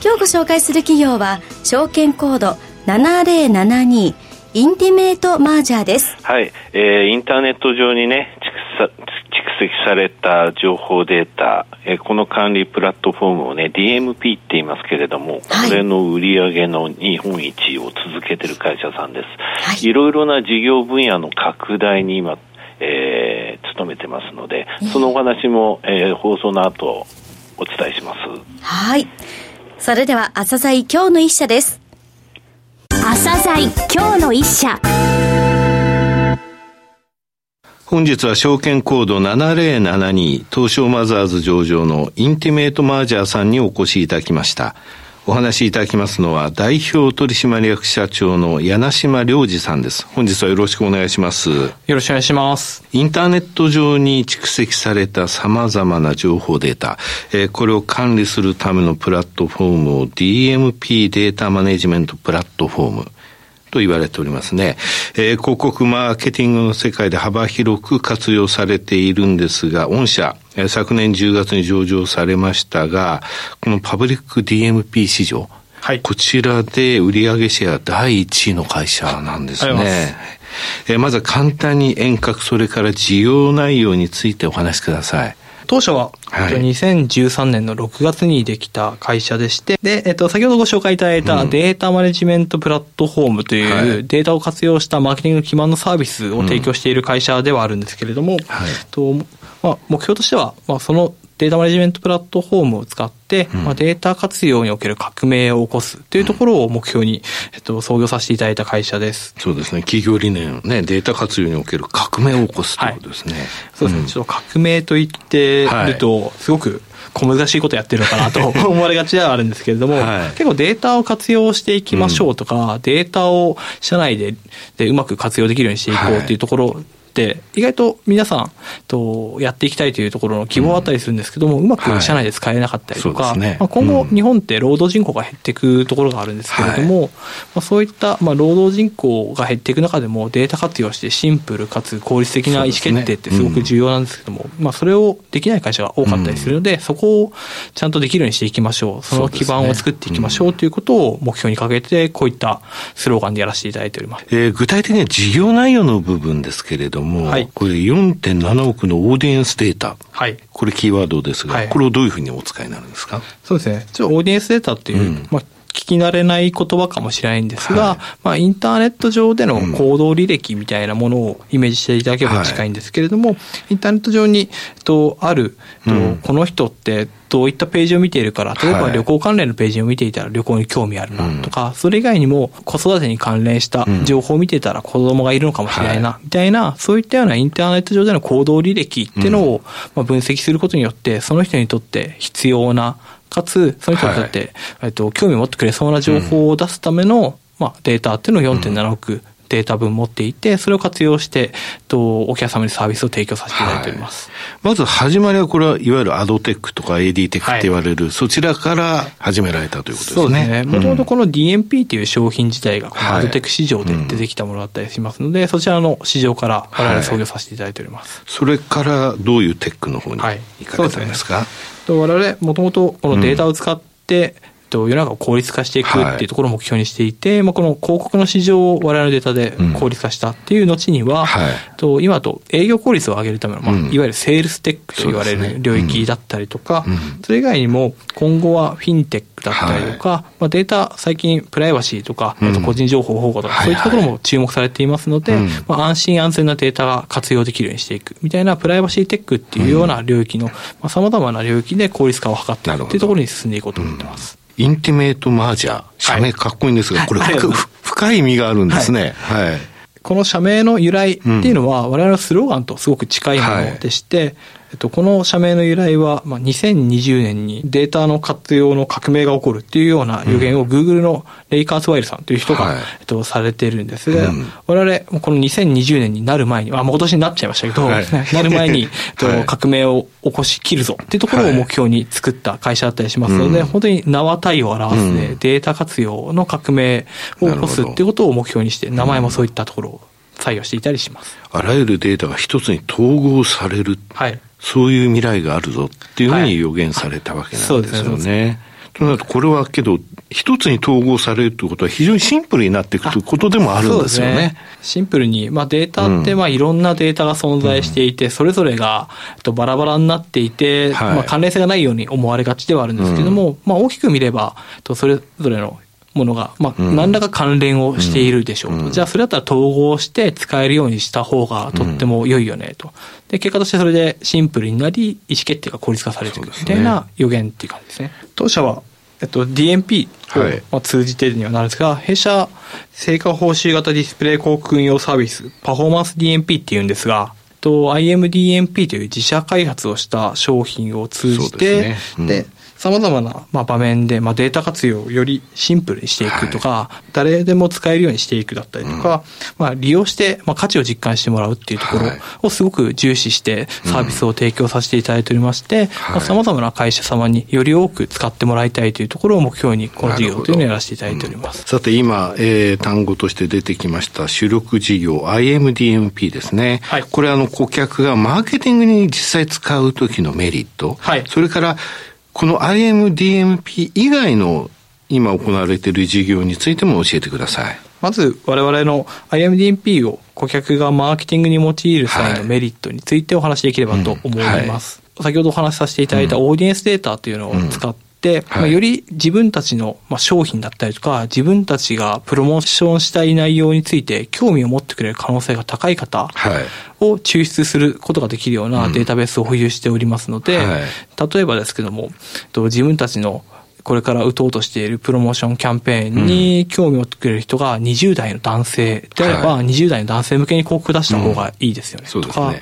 今日ご紹介する企業は証券コード7072インティメートマージャーです。はい、えー、インターネット上にね、蓄積された情報データ、えー、この管理プラットフォームをね、DMP って言いますけれども、はい、これの売り上げの日本一を続けてる会社さんです。はい、いろいろな事業分野の拡大に今、えー、努めてますので、そのお話も、えー、放送の後お伝えします。はい。それでは、朝鮮今日の一社です。朝鮮今日の一社。本日は証券コード7072東証マザーズ上場のインティメートマージャーさんにお越しいただきました。お話しいただきますのは、代表取締役社長の柳島良二さんです。本日はよろしくお願いします。よろしくお願いします。インターネット上に蓄積された様々な情報データ、えー、これを管理するためのプラットフォームを DMP データマネジメントプラットフォーム、と言われておりますね。えー、広告マーケティングの世界で幅広く活用されているんですが、御社、えー、昨年10月に上場されましたが、このパブリック DMP 市場、はい、こちらで売上シェア第1位の会社なんですね。えー、まずは簡単に遠隔、それから事業内容についてお話しください。当初は、はい、2013年の6月にできた会社でして、で、えっと、先ほどご紹介いただいたデータマネジメントプラットフォームというデータを活用したマーケティング基盤のサービスを提供している会社ではあるんですけれども、はい、とまあ、目標としては、まあ、そのデータマネジメントプラットフォームを使って、うん、まあ、データ活用における革命を起こすというところを目標に、えっと、創業させていただいた会社です。そうですね。企業理念ね、データ活用における革命を起こすということですね。はい、そうですね、ちょっと革命と言ってると、すごく、小難しいことやってるのかなと 思われがちではあるんですけれども、はい、結構データを活用していきましょうとか、うん、データを社内ででうまく活用できるようにしていこうっていうところって意外と皆さんとやっていきたいというところの希望あったりするんですけども、うまく社内で使えなかったりとか、まあ、今後日本って労働人口が減っていくところがあるんですけれども、はい、まあ、そういったまあ労働人口が減っていく中でもデータ活用してシンプルかつ効率的な意思決定ってすごく重要なんですけども、まあ、それをできない会社が多かったりするので、うん、そこをちゃんとできるようにしていきましょう。その基盤を作っていきましょうということを目標に掲げてこういったスローガンでやらせていただいております、えー、具体的には事業内容の部分ですけれども、はい、これ4.7億のオーディエンスデータ。はい。これキーワードですが、はい、これをどういうふうにお使いになるんですか？そうですね。ちょオーディエンスデータっていう、うん、まあ聞き慣れない言葉かもしれないんですが、はい、まあ、インターネット上での行動履歴みたいなものをイメージしていただければ近いんですけれども、はい、インターネット上に、と、ある、と、うん、この人ってどういったページを見ているから、例えば旅行関連のページを見ていたら旅行に興味あるなとか、それ以外にも子育てに関連した情報を見てたら子供がいるのかもしれないな、みたいな、そういったようなインターネット上での行動履歴っていうのをまあ分析することによって、その人にとって必要なかつ、その人にとって、はい、えっと、興味を持ってくれそうな情報を出すための、うん、まあ、データっていうのを4.7億データ分持っていて、それを活用して、と、お客様にサービスを提供させていただいております。はい、まず始まりはこれはいわゆるアドテックとか AD テックって言われる、はい、そちらから始められたということですね。そうですね。もともとこの DMP っていう商品自体が、このアドテック市場で出てきたものだったりしますので、はいうん、そちらの市場から我々創業させていただいております。それからどういうテックの方に行かれたんですか、はい我々、もともとこのデータを使って、うんと世の中を効率化していくっていうところを目標にしていて、はい、まあ、この広告の市場を我々のデータで効率化したっていう後には、うんはい、と今と営業効率を上げるための、まあ、いわゆるセールステックと言われる領域だったりとか、そ、ねうん、それ以外にも今後はフィンテックだったりとか、はい、まあ、データ最近プライバシーとか、あと個人情報保護とか、そういったところも注目されていますので、はいはい、まあ、安心安全なデータが活用できるようにしていくみたいなプライバシーテックっていうような領域のさまざ、まな領域で効率化を図っていくっていうところに進んでいこうと思ってます。インティメートマージャー。社名かっこいいんですが、はい、これ、はい、深い意味があるんですね。はい。この社名の由来っていうのは、我々のスローガンとすごく近いものでして、えっと、この社名の由来は、まあ、2020年にデータの活用の革命が起こるっていうような予言を Google のレイカースワイルさんという人が、はい、えっと、されているんですが、うん、我々、この2020年になる前に、あ、もう今年になっちゃいましたけど、はい、なる前に、えっと、革命を起こしきるぞっていうところを目標に作った会社だったりしますので、はい、本当に名は体を表す、ね、うん、データ活用の革命を起こすっていうことを目標にして、名前もそういったところを採用していたりします。あらゆるデータが一つに統合される。はい。そういう未来があるぞっていうふうに予言されたわけなんですよね。となると、これはけど、一つに統合されるということは非常にシンプルになっていくということでもあるんですよね。ね。シンプルに、まあ、データってまあいろんなデータが存在していて、うん、それぞれがとバラバラになっていて、はい、まあ、関連性がないように思われがちではあるんですけれども、うん、まあ、大きく見ればとそれぞれのものが、まあ、何らか関連をしているでしょうと、うん、じゃあそれだったら統合して使えるようにした方がとっても良いよねと。で、結果としてそれでシンプルになり、意思決定が効率化されていくみたいな予言っていう感じですね。当社は、えっと、DMP を通じてにはなるんですが、はい、弊社、成果報酬型ディスプレイ広告運用サービス、パフォーマンス DMP っていうんですが、と IMDMP という自社開発をした商品を通じて、で、ね。うん。で様々な、まあ、場面で、まあ、データ活用をよりシンプルにしていくとか、はい、誰でも使えるようにしていくだったりとか、うん、まあ、利用して、まあ、価値を実感してもらうっていうところをすごく重視してサービスを提供させていただいておりまして、はい。まあ、様々な会社様により多く使ってもらいたいというところを目標に、この事業というのをやらせていただいております。うん、さて、今、えー、単語として出てきました主力事業 IMDMP ですね。はい、これあの、顧客がマーケティングに実際使う時のメリット、はい、それからこの IMDMP 以外の今行われている事業についても教えてください。まず我々の IMDMP を顧客がマーケティングに用いる際のメリットについてお話しできればと思います。はいうんはい、先ほどお話しさせていただいたオーディエンスデータというのを使って、まあ、より自分たちの、まあ、商品だったりとか、自分たちがプロモーションしたい内容について興味を持ってくれる可能性が高い方を抽出することができるようなデータベースを保有しておりますので、例えばですけども、自分たちのこれから打とうとしているプロモーションキャンペーンに興味を持ってくれる人が20代の男性であれば、20代の男性向けに広告出した方がいいですよね、とか、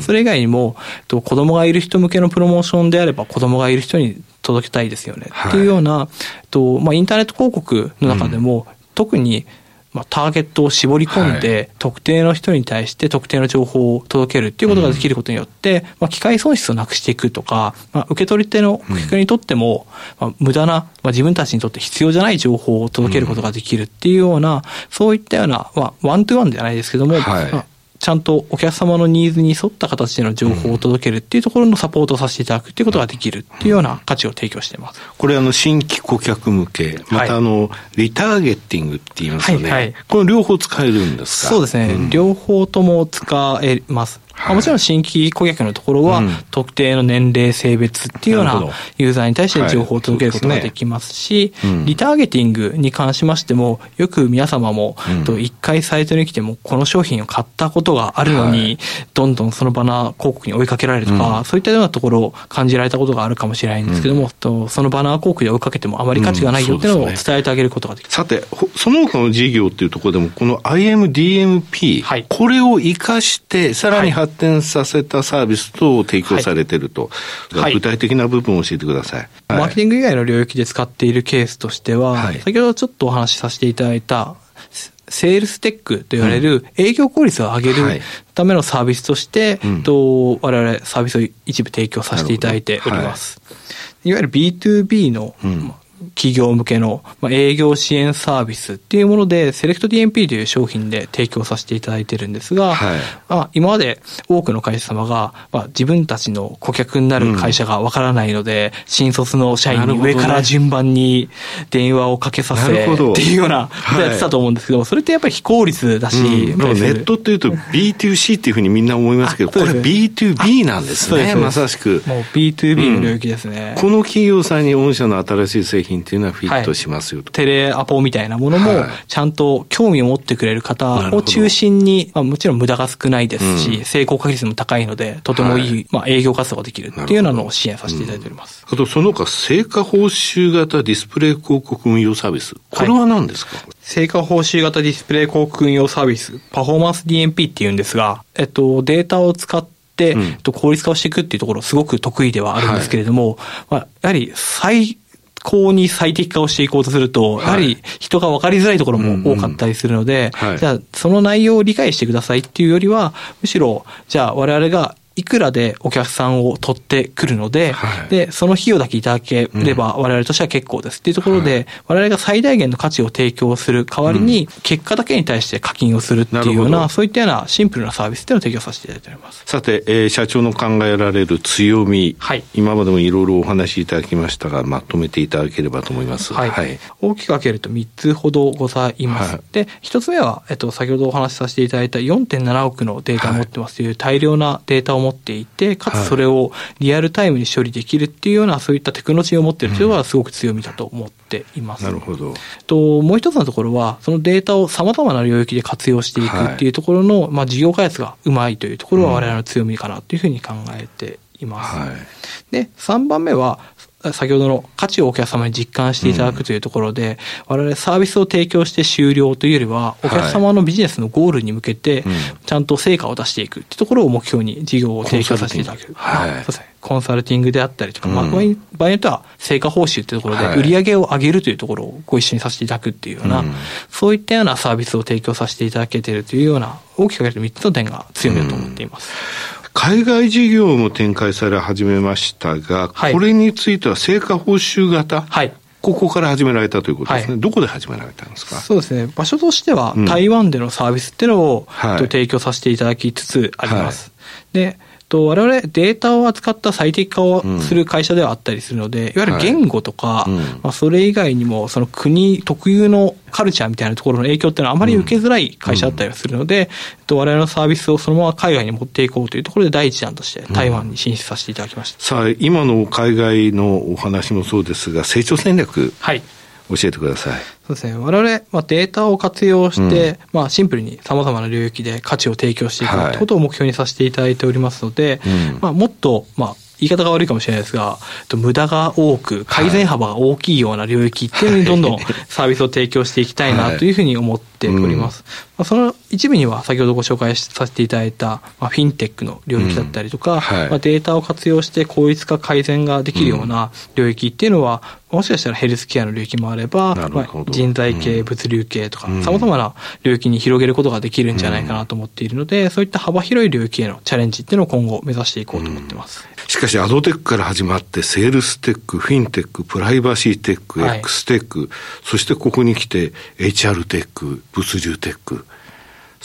それ以外にも、子供がいる人向けのプロモーションであれば子供がいる人に届けたいですよね、っていうような、とまあ、インターネット広告の中でも、特にまあ、ターゲットを絞り込んで、はい、特定の人に対して特定の情報を届けるっていうことができることによって、うん、まあ、機械損失をなくしていくとか、まあ、受け取り手の顧客にとっても、まあ、無駄な、まあ、自分たちにとって必要じゃない情報を届けることができるっていうような、そういったような、まあ、ワントゥワンじゃないですけども、はい。まあちゃんとお客様のニーズに沿った形での情報を届けるっていうところのサポートをさせていただくっていうことができるっていうような価値を提供しています。これあの新規顧客向け、またあの、リターゲッティングって言いますよね。はい。はい、この両方使えるんですか？そうですね、うん、両方とも使えます。はい、もちろん新規顧客のところは、特定の年齢、性別っていうようなユーザーに対して情報を届けることができますし、リターゲティングに関しましても、よく皆様も、一回サイトに来ても、この商品を買ったことがあるのに、どんどんそのバナー広告に追いかけられるとか、そういったようなところを感じられたことがあるかもしれないんですけども、とそのバナー広告で追いかけてもあまり価値がないよっていうのを伝えてあげることができる。さて、その他の事業っていうところでも、この IMDMP、はい、これを活かして、さらに発展させたサービス等を提供されてると、はい、具体的な部分を教えてください。マーケティング以外の領域で使っているケースとしては、はい、先ほどちょっとお話しさせていただいた、セールステックと言われる営業効率を上げるためのサービスとして、はい、と我々サービスを一部提供させていただいております。い。わゆる B2B の、うん企業向けの、まあ、営業支援サービスっていうもので、セレクト DMP という商品で提供させていただいてるんですが、はい、まあ、今まで多くの会社様が、まあ、自分たちの顧客になる会社がわからないので、うん、新卒の社員に上から順番に電話をかけさせ、っていうようなことやってたと思うんですけど、はい、それってやっぱり非効率だし、うん、ネットっていうと B2C っていうふうにみんな思いますけど、これ B2B なんですね、まさしく。もう B2B の領域ですね、うん、この企業さんに御社の新しい製品っていうのはフィットしますよと、はい、テレアポみたいなものも、ちゃんと興味を持ってくれる方を中心に、まあ、もちろん無駄が少ないですし、うん、成功確率も高いので、とてもいい、はい、まあ、営業活動ができるっていうようなのを支援させていただいております。うん、あと、その他、成果報酬型ディスプレイ広告運用サービス。これは何ですか、はい、成果報酬型ディスプレイ広告運用サービス、パフォーマンス DMP っていうんですが、えっと、データを使って、うん、効率化をしていくっていうところすごく得意ではあるんですけれども、はい、まあ、やはり最高に最適化をしていこうとすると、やはり人が分かりづらいところも多かったりするので、じゃあその内容を理解してくださいっていうよりは、むしろ、じゃあ我々がいくらでお客さんを取ってくるので、はい、で、その費用だけいただければ我々としては結構です。っていうところで、うん、我々が最大限の価値を提供する代わりに、結果だけに対して課金をするっていうような、そういったようなシンプルなサービスっていうのを提供させていただいております。さて、えー、社長の考えられる強み、はい、今までもいろいろお話しいただきましたが、まとめていただければと思います。はい。はい、大きく分けると3つほどございます。はい、で、1つ目は、えっと、先ほどお話しさせていただいた4.7億のデータを持ってますという大量なデータを持っていて、かつそれをリアルタイムに処理できるっていうような、そういったテクノロジーを持っているというのはすごく強みだと思っています。なるほど。と、もう一つのところは、そのデータを様々な領域で活用していくっていうところの、はい、まあ事業開発がうまいというところは我々の強みかなというふうに考えています。はい、で、3番目は、先ほどの価値をお客様に実感していただくというところで、うん、我々サービスを提供して終了というよりは、お客様のビジネスのゴールに向けて、ちゃんと成果を出していくというところを目標に事業を提供させていただく。はい、そうですね。コンサルティングであったりとか、うん、まあ、場合によっては成果報酬というところで、売り上げを上げるというところをご一緒にさせていただくっていうような、そういったようなサービスを提供させていただけているというような、大きく分ける3つの点が強みだと思っています。うん海外事業も展開され始めましたが、はい、これについては成果報酬型、はい、ここから始められたということですね、はい、どこで始められたんですか？そうですね、場所としては、台湾でのサービスっていうのを、はい、提供させていただきつつあります。でと、我々データを扱った最適化をする会社ではあったりするので、いわゆる言語とか、まあ、それ以外にも、その国特有のカルチャーみたいなところの影響っていうのはあまり受けづらい会社だったりするので、うん、我々のサービスをそのまま海外に持っていこうというところで第一弾として台湾に進出させていただきました。さあ、今の海外のお話もそうですが、成長戦略。はい。教えてください。そうですね。我々、まあ、データを活用して、うん、まあ、シンプルに様々な領域で価値を提供していくということを目標にさせていただいておりますので、はい、まあ、もっと、まあ、言い方が悪いかもしれないですが、無駄が多く、改善幅が大きいような領域っていうのにどんどんサービスを提供していきたいなというふうに思っております。まあ、その一部には先ほどご紹介させていただいた、まあ、フィンテックの領域だったりとか、うんはい、まあ、データを活用して効率化改善ができるような領域っていうのは、もしかしたらヘルスケアの領域もあれば、まあ、人材系、物流系とか、さまざまな領域に広げることができるんじゃないかなと思っているので、そういった幅広い領域へのチャレンジっていうのを今後目指していこうと思ってます。しかし、アドテックから始まって、セールステック、フィンテック、プライバシーテック、はい、X テック、そしてここに来て、HR テック、物流テック。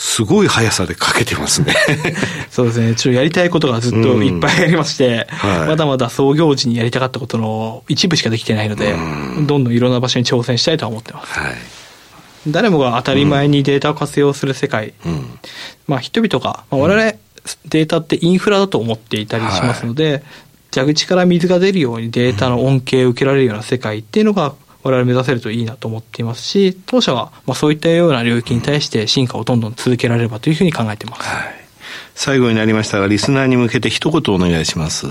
すごい速さでかけてますね。そうですね。ちょっとやりたいことがずっといっぱいありまして、うんはい、まだまだ創業時にやりたかったことの一部しかできてないので、ん。どんどんいろんな場所に挑戦したいとは思ってます。はい。誰もが当たり前にデータを活用する世界、うん、まあ人々が、まあ、我々データってインフラだと思っていたりしますので、はい、蛇口から水が出るようにデータの恩恵を受けられるような世界っていうのが我々目指せるといいなと思っていますし、当社はまあそういったような領域に対して進化をどんどん続けられればというふうに考えています。はい、最後になりましたが、リスナーに向けて一言お願いします。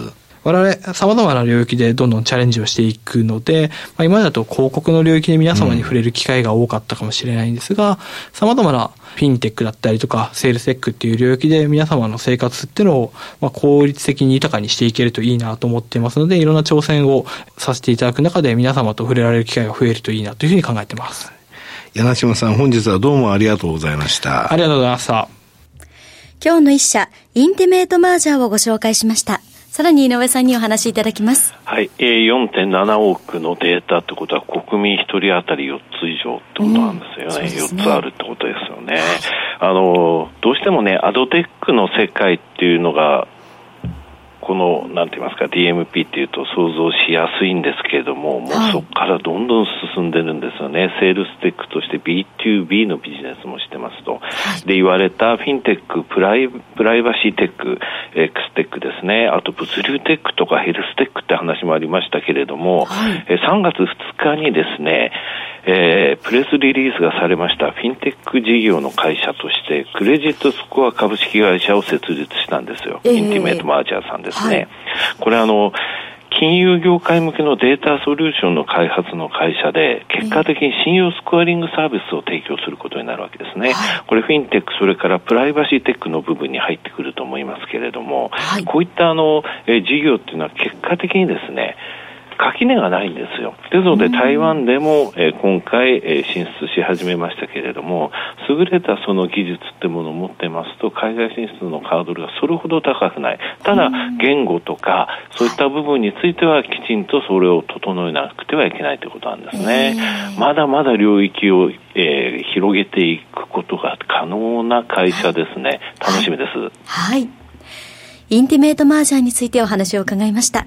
我々、様々な領域でどんどんチャレンジをしていくので、まあ、今だと広告の領域で皆様に触れる機会が多かったかもしれないんですが、様々なフィンテックだったりとか、セールステックっていう領域で皆様の生活っていうのを、まあ、効率的に豊かにしていけるといいなと思っていますので、いろんな挑戦をさせていただく中で皆様と触れられる機会が増えるといいなというふうに考えています。簗島さん、本日はどうもありがとうございました。ありがとうございました。今日の一社、インティメートマージャーをご紹介しました。さらに井上さんにお話しいただきます。はい。4.7億のデータってことは国民1人当たり4つ以上ってことなんですよね。うん、ね4つあるってことですよね。あの、どうしてもね、アドテックの世界っていうのがこの、なんて言いますか、DMP っていうと想像しやすいんですけれども、もうそこからどんどん進んでるんですよね。セールステックとして B2B のビジネスもしてますと。で、言われたフィンテック、プライプライバシーテック、X テックですね。あと物流テックとかヘルステックって話もありましたけれども、はい、3月2日にですね、えー、プレスリリースがされましたフィンテック事業の会社としてクレジットスコア株式会社を設立したんですよ、えー、インティメートマージャーさんですね、はい、これあの金融業界向けのデータソリューションの開発の会社で、結果的に信用スコアリングサービスを提供することになるわけですね。はい、これフィンテック、それからプライバシーテックの部分に入ってくると思いますけれども、はい、こういったあの、え事業っていうのは結果的にですね、垣根がないんですよ。ですので、台湾でも、えー、今回、えー、進出し始めましたけれども、優れたその技術ってものを持ってますと、海外進出のハードルがそれほど高くない。ただ、言語とか、そういった部分については、きちんとそれを整えなくてはいけないということなんですね。まだまだ領域を、えー、広げていくことが可能な会社ですね。楽しみです。はい。インティメートマージャーについてお話を伺いました。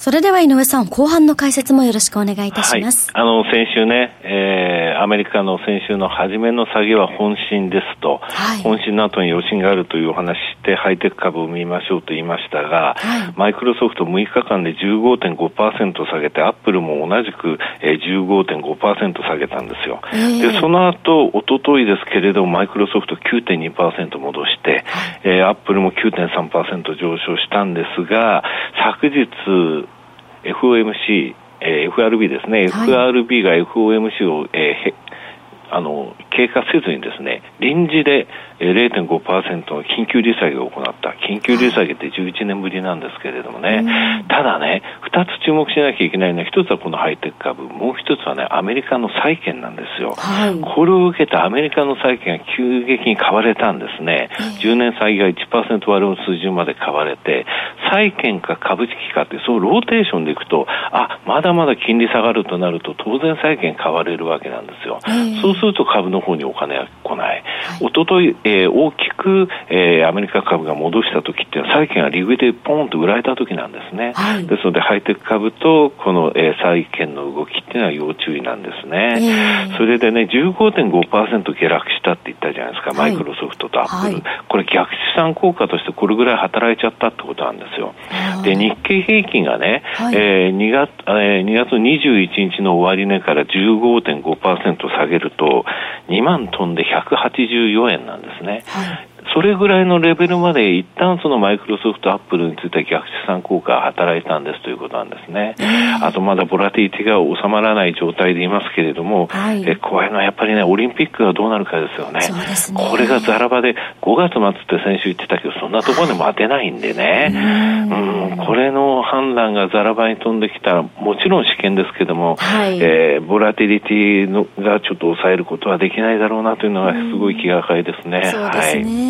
それでは井上さん、後半の解説もよろしくお願いいたします。はい、あの、先週ね、えー、アメリカの先週の初めの下げは本震ですと、はい、本震の後に余震があるというお話して、ハイテク株を見ましょうと言いましたが、はい、マイクロソフト6日間で15.5%下げて、アップルも同じく、えー、15.5%下げたんですよ。えー、で、その後、おとといですけれども、マイクロソフト9.2%戻して、はい、えー、アップルも9.3%上昇したんですが、昨日、FOMC、えー、FRB ですね、はい、FRB が FOMC を、えー、あの経過せずにですね臨時で0.5%の緊急利下げを行った。緊急利下げって11年ぶりなんですけれどもね。ただね、二つ注目しなきゃいけないのは、一つはこのハイテク株、もう一つはね、アメリカの債券なんですよ。はい、これを受けてアメリカの債券が急激に買われたんですね。10年債が1%割れの水準まで買われて、債券か株式かって、そうローテーションでいくと、あ、まだまだ金利下がるとなると、当然債券買われるわけなんですよ。そうすると株の方にお金が来ない。おととい、えー、大きく、えー、アメリカ株が戻した時っていうのは債券が利上げでポンと売られた時なんですね、はい、ですのでハイテク株とこの、えー、債券の動きっていうのは要注意なんですね、えー、それでね15.5%下落したって言ったじゃないですか、はい、マイクロソフトとアップル、はい、これ逆資産効果としてこれぐらい働いちゃったってことなんですよ。で日経平均がね、はい、えー、2月、えー、2月21日の終値から15.5%下げると2万トンで184円なんですね。はいそれぐらいのレベルまで一旦そのマイクロソフト、アップルについては逆資産効果が働いたんですということなんですね。あとまだボラティティが収まらない状態でいますけれども、はい、え怖いのはやっぱりね、オリンピックがどうなるかですよね。ねこれがザラ場で5月末って先週言ってたけど、そんなところでも当てないんでね、うん、これの判断がザラ場に飛んできたら、もちろん試験ですけども、はい、えー、ボラティリティのがちょっと抑えることはできないだろうなというのがすごい気がかりですね。そうですね。はい